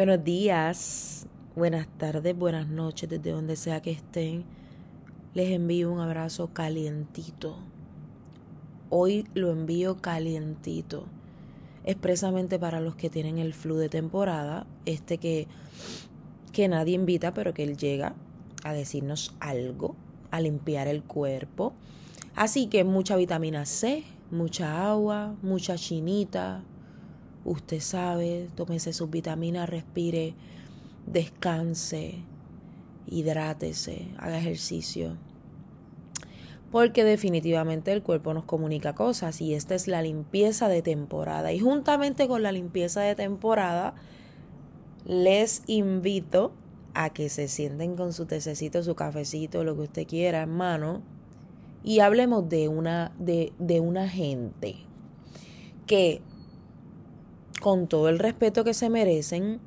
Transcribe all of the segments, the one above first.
Buenos días, buenas tardes, buenas noches, desde donde sea que estén. Les envío un abrazo calientito. Hoy lo envío calientito. Expresamente para los que tienen el flu de temporada, este que, que nadie invita, pero que él llega a decirnos algo, a limpiar el cuerpo. Así que mucha vitamina C, mucha agua, mucha chinita. Usted sabe, tómese sus vitaminas, respire, descanse, hidrátese, haga ejercicio. Porque definitivamente el cuerpo nos comunica cosas y esta es la limpieza de temporada. Y juntamente con la limpieza de temporada, les invito a que se sienten con su tececito, su cafecito, lo que usted quiera en mano y hablemos de una, de, de una gente que con todo el respeto que se merecen,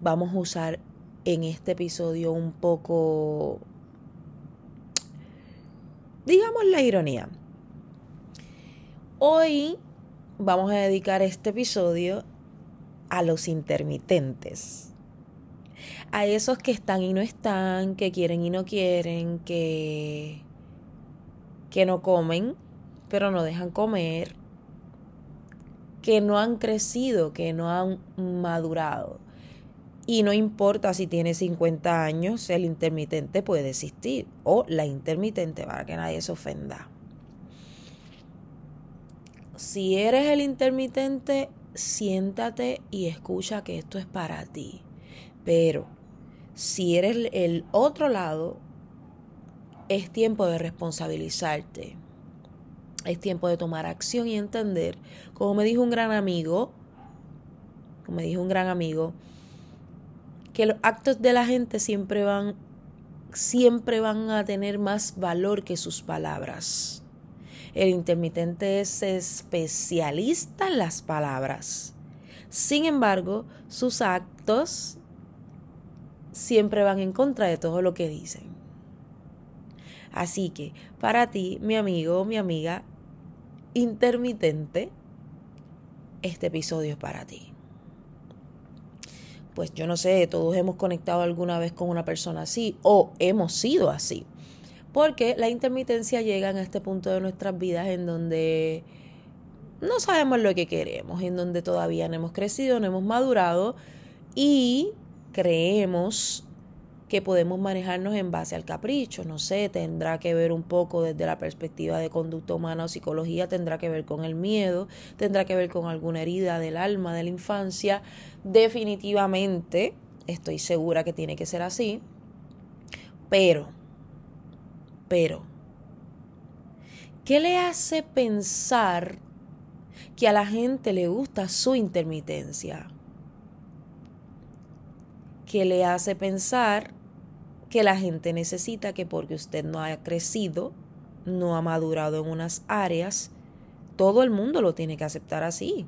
vamos a usar en este episodio un poco, digamos, la ironía. Hoy vamos a dedicar este episodio a los intermitentes a esos que están y no están, que quieren y no quieren, que, que no comen, pero no dejan comer, que no han crecido, que no han madurado. Y no importa si tiene 50 años, el intermitente puede existir. O la intermitente, para que nadie se ofenda. Si eres el intermitente, siéntate y escucha que esto es para ti. Pero si eres el otro lado, es tiempo de responsabilizarte. Es tiempo de tomar acción y entender, como me dijo un gran amigo, como me dijo un gran amigo, que los actos de la gente siempre van siempre van a tener más valor que sus palabras. El intermitente es especialista en las palabras. Sin embargo, sus actos siempre van en contra de todo lo que dicen. Así que para ti, mi amigo, mi amiga intermitente, este episodio es para ti. Pues yo no sé, todos hemos conectado alguna vez con una persona así o hemos sido así. Porque la intermitencia llega en este punto de nuestras vidas en donde no sabemos lo que queremos, en donde todavía no hemos crecido, no hemos madurado y creemos que podemos manejarnos en base al capricho. No sé, tendrá que ver un poco desde la perspectiva de conducta humana o psicología, tendrá que ver con el miedo, tendrá que ver con alguna herida del alma, de la infancia. Definitivamente, estoy segura que tiene que ser así. Pero, pero, ¿qué le hace pensar que a la gente le gusta su intermitencia? que le hace pensar que la gente necesita que porque usted no ha crecido, no ha madurado en unas áreas, todo el mundo lo tiene que aceptar así.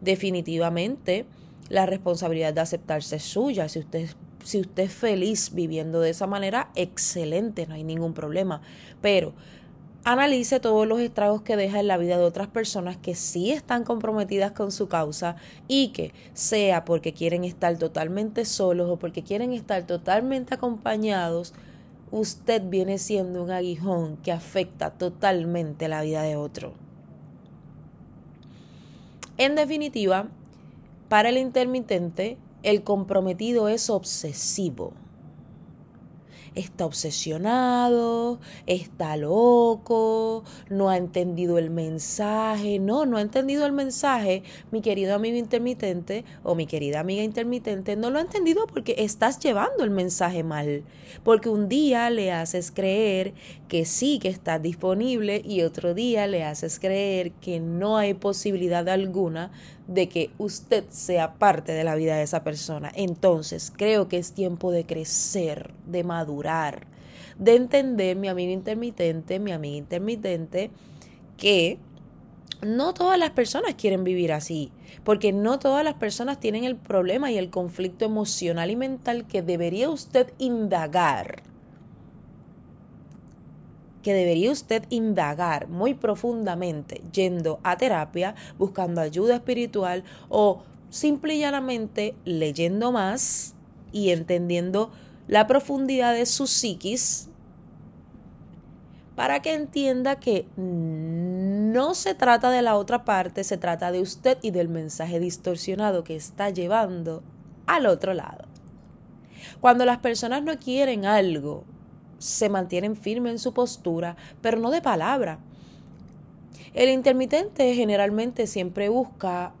Definitivamente, la responsabilidad de aceptarse es suya. Si usted, si usted es feliz viviendo de esa manera, excelente, no hay ningún problema. Pero analice todos los estragos que deja en la vida de otras personas que sí están comprometidas con su causa y que sea porque quieren estar totalmente solos o porque quieren estar totalmente acompañados, usted viene siendo un aguijón que afecta totalmente la vida de otro. En definitiva, para el intermitente, el comprometido es obsesivo está obsesionado, está loco, no ha entendido el mensaje. No, no ha entendido el mensaje, mi querido amigo intermitente o mi querida amiga intermitente, no lo ha entendido porque estás llevando el mensaje mal. Porque un día le haces creer que sí que estás disponible y otro día le haces creer que no hay posibilidad alguna de que usted sea parte de la vida de esa persona. Entonces, creo que es tiempo de crecer, de madurar, de entender, mi amigo intermitente, mi amiga intermitente, que no todas las personas quieren vivir así, porque no todas las personas tienen el problema y el conflicto emocional y mental que debería usted indagar que debería usted indagar muy profundamente yendo a terapia, buscando ayuda espiritual o simple y llanamente leyendo más y entendiendo la profundidad de su psiquis para que entienda que no se trata de la otra parte, se trata de usted y del mensaje distorsionado que está llevando al otro lado. Cuando las personas no quieren algo, se mantienen firmes en su postura, pero no de palabra. El intermitente generalmente siempre busca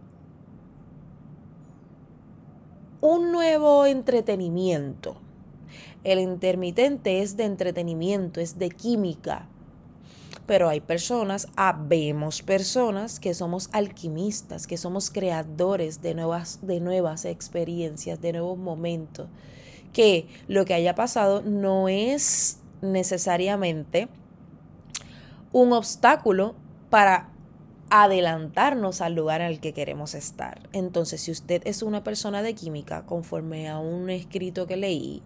un nuevo entretenimiento. El intermitente es de entretenimiento, es de química. Pero hay personas, habemos personas que somos alquimistas, que somos creadores de nuevas, de nuevas experiencias, de nuevos momentos. Que lo que haya pasado no es necesariamente un obstáculo para adelantarnos al lugar al que queremos estar. Entonces, si usted es una persona de química, conforme a un escrito que leí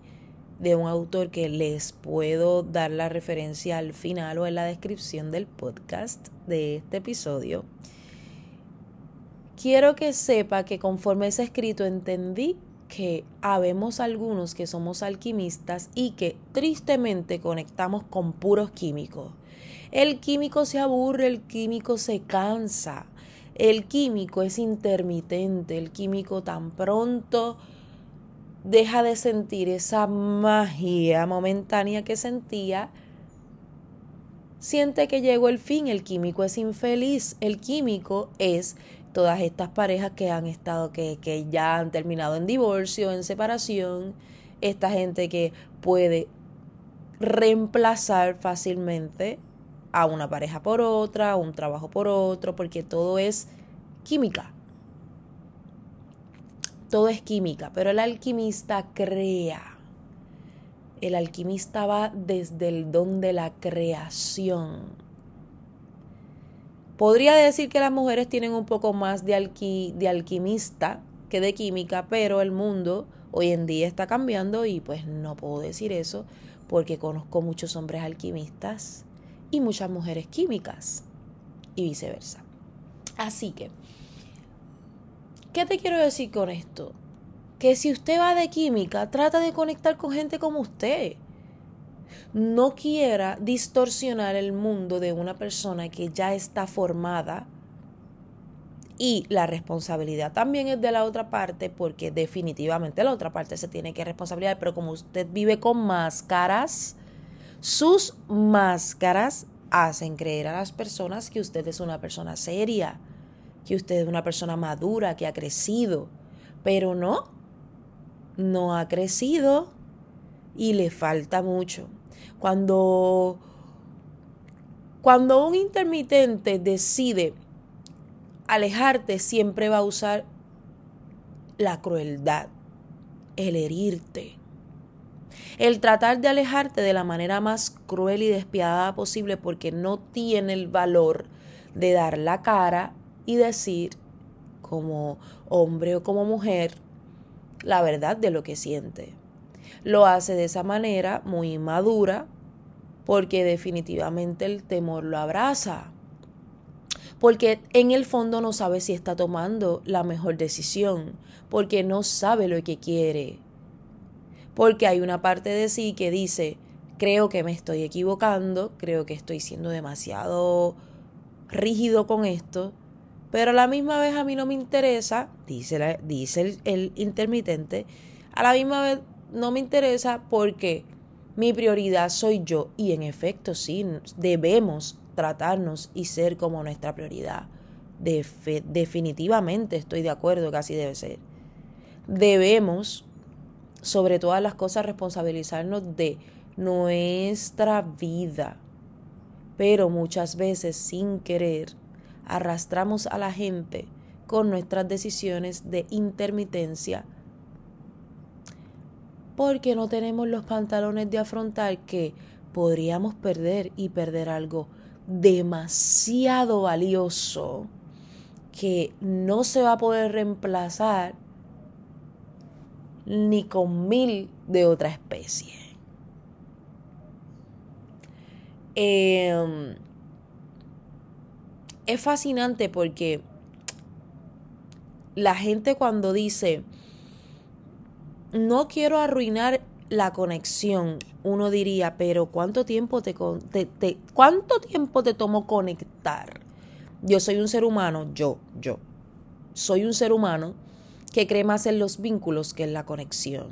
de un autor que les puedo dar la referencia al final o en la descripción del podcast de este episodio, quiero que sepa que conforme ese escrito entendí que habemos algunos que somos alquimistas y que tristemente conectamos con puros químicos. El químico se aburre, el químico se cansa, el químico es intermitente, el químico tan pronto deja de sentir esa magia momentánea que sentía, siente que llegó el fin, el químico es infeliz, el químico es todas estas parejas que han estado, que, que ya han terminado en divorcio, en separación, esta gente que puede reemplazar fácilmente a una pareja por otra, a un trabajo por otro, porque todo es química. Todo es química, pero el alquimista crea. El alquimista va desde el don de la creación. Podría decir que las mujeres tienen un poco más de, alquimista que de química, pero el mundo hoy en día está cambiando y pues no puedo decir eso porque conozco muchos hombres alquimistas y muchas mujeres químicas y viceversa. Así que, ¿qué te quiero decir con esto? Que si usted va de química, trata de conectar con gente como usted. No quiera distorsionar el mundo de una persona que ya está formada y la responsabilidad también es de la otra parte porque definitivamente la otra parte se tiene que responsabilizar, pero como usted vive con máscaras, sus máscaras hacen creer a las personas que usted es una persona seria, que usted es una persona madura, que ha crecido, pero no, no ha crecido y le falta mucho. Cuando cuando un intermitente decide alejarte, siempre va a usar la crueldad, el herirte, el tratar de alejarte de la manera más cruel y despiadada posible porque no tiene el valor de dar la cara y decir como hombre o como mujer la verdad de lo que siente. Lo hace de esa manera muy madura porque definitivamente el temor lo abraza. Porque en el fondo no sabe si está tomando la mejor decisión, porque no sabe lo que quiere, porque hay una parte de sí que dice, creo que me estoy equivocando, creo que estoy siendo demasiado rígido con esto, pero a la misma vez a mí no me interesa, dice, dice el, intermitente, a la misma vez no me interesa porque mi prioridad soy yo y en efecto sí, debemos tratarnos y ser como nuestra prioridad. definitivamente estoy de acuerdo que así debe ser. Debemos sobre todas las cosas, responsabilizarnos de nuestra vida. Pero muchas veces, sin querer, arrastramos a la gente con nuestras decisiones de intermitencia porque no tenemos los pantalones de afrontar que podríamos perder y perder algo demasiado valioso que no se va a poder reemplazar ni con mil de otra especie. Em, es fascinante porque la gente cuando dice, no quiero arruinar la conexión, uno diría, pero ¿cuánto tiempo te, te, ¿cuánto tiempo te tomó conectar? Yo soy un ser humano, yo, yo, soy un ser humano que cree más en los vínculos que en la conexión.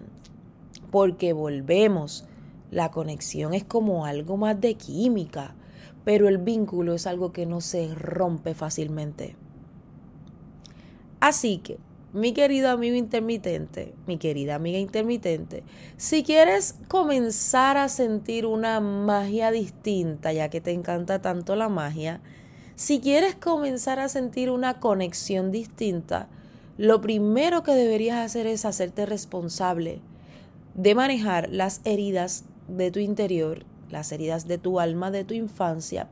Porque volvemos, la conexión es como algo más de química, pero el vínculo es algo que no se rompe fácilmente. Así que mi querido amigo intermitente, mi querida amiga intermitente, si quieres comenzar a sentir una magia distinta, ya que te encanta tanto la magia, si quieres comenzar a sentir una conexión distinta, lo primero que deberías hacer es hacerte responsable de manejar las heridas de tu interior, las heridas de tu alma, de tu infancia,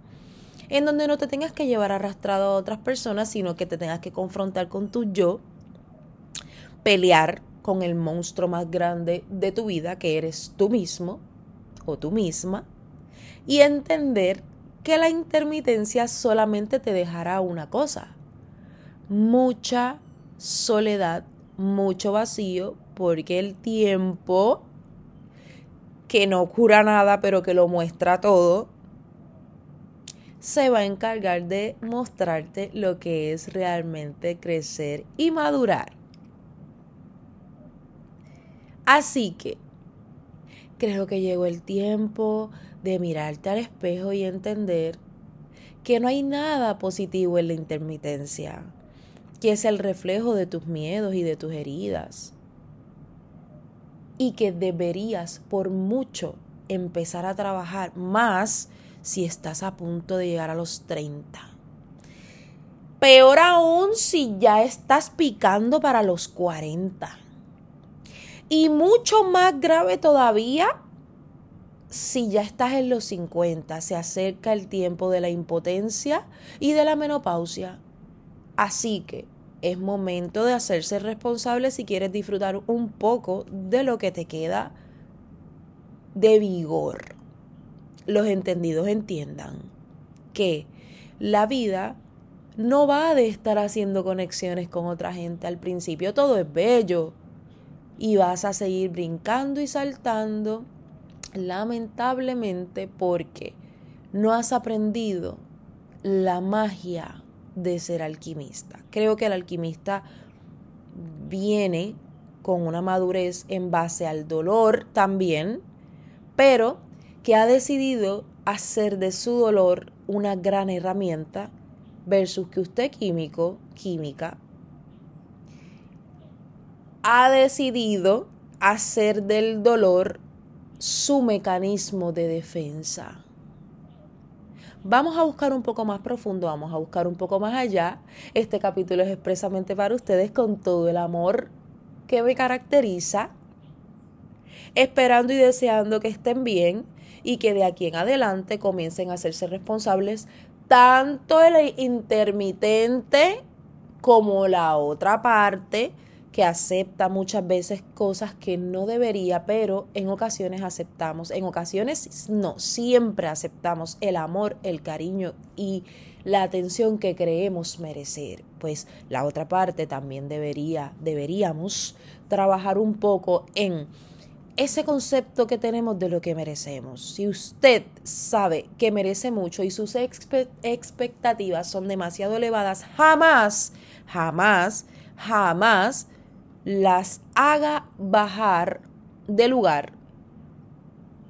en donde no te tengas que llevar arrastrado a otras personas, sino que te tengas que confrontar con tu yo pelear con el monstruo más grande de tu vida, que eres tú mismo o tú misma, y entender que la intermitencia solamente te dejará una cosa, mucha soledad, mucho vacío, porque el tiempo, que no cura nada, pero que lo muestra todo, se va a encargar de mostrarte lo que es realmente crecer y madurar. Así que creo que llegó el tiempo de mirarte al espejo y entender que no hay nada positivo en la intermitencia, que es el reflejo de tus miedos y de tus heridas. Y que deberías por mucho empezar a trabajar más si estás a punto de llegar a los 30. Peor aún si ya estás picando para los 40. Y mucho más grave todavía si ya estás en los 50, se acerca el tiempo de la impotencia y de la menopausia. Así que es momento de hacerse responsable si quieres disfrutar un poco de lo que te queda de vigor. Los entendidos entiendan que la vida no va de estar haciendo conexiones con otra gente al principio. Todo es bello, y vas a seguir brincando y saltando, lamentablemente porque no has aprendido la magia de ser alquimista. Creo que el alquimista viene con una madurez en base al dolor también, pero que ha decidido hacer de su dolor una gran herramienta versus que usted químico, química, ha decidido hacer del dolor su mecanismo de defensa. Vamos a buscar un poco más profundo, vamos a buscar un poco más allá. Este capítulo es expresamente para ustedes con todo el amor que me caracteriza, esperando y deseando que estén bien y que de aquí en adelante comiencen a hacerse responsables tanto el intermitente como la otra parte que acepta muchas veces cosas que no debería, pero en ocasiones aceptamos, en ocasiones no, siempre aceptamos el amor, el cariño y la atención que creemos merecer. Pues la otra parte también debería, deberíamos trabajar un poco en ese concepto que tenemos de lo que merecemos. Si usted sabe que merece mucho y sus expectativas son demasiado elevadas, jamás, jamás, jamás las haga bajar de lugar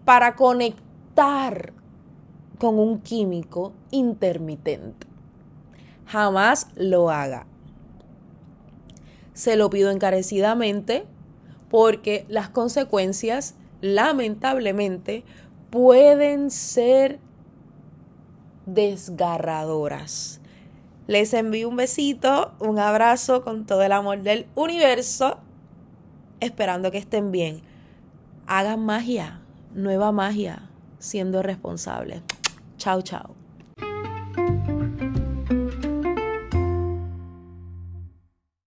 para conectar con un químico intermitente. Jamás lo haga. Se lo pido encarecidamente porque las consecuencias, lamentablemente, pueden ser desgarradoras. Les envío un besito, un abrazo con todo el amor del universo, esperando que estén bien. Hagan magia, nueva magia, siendo responsables. Chao, chao.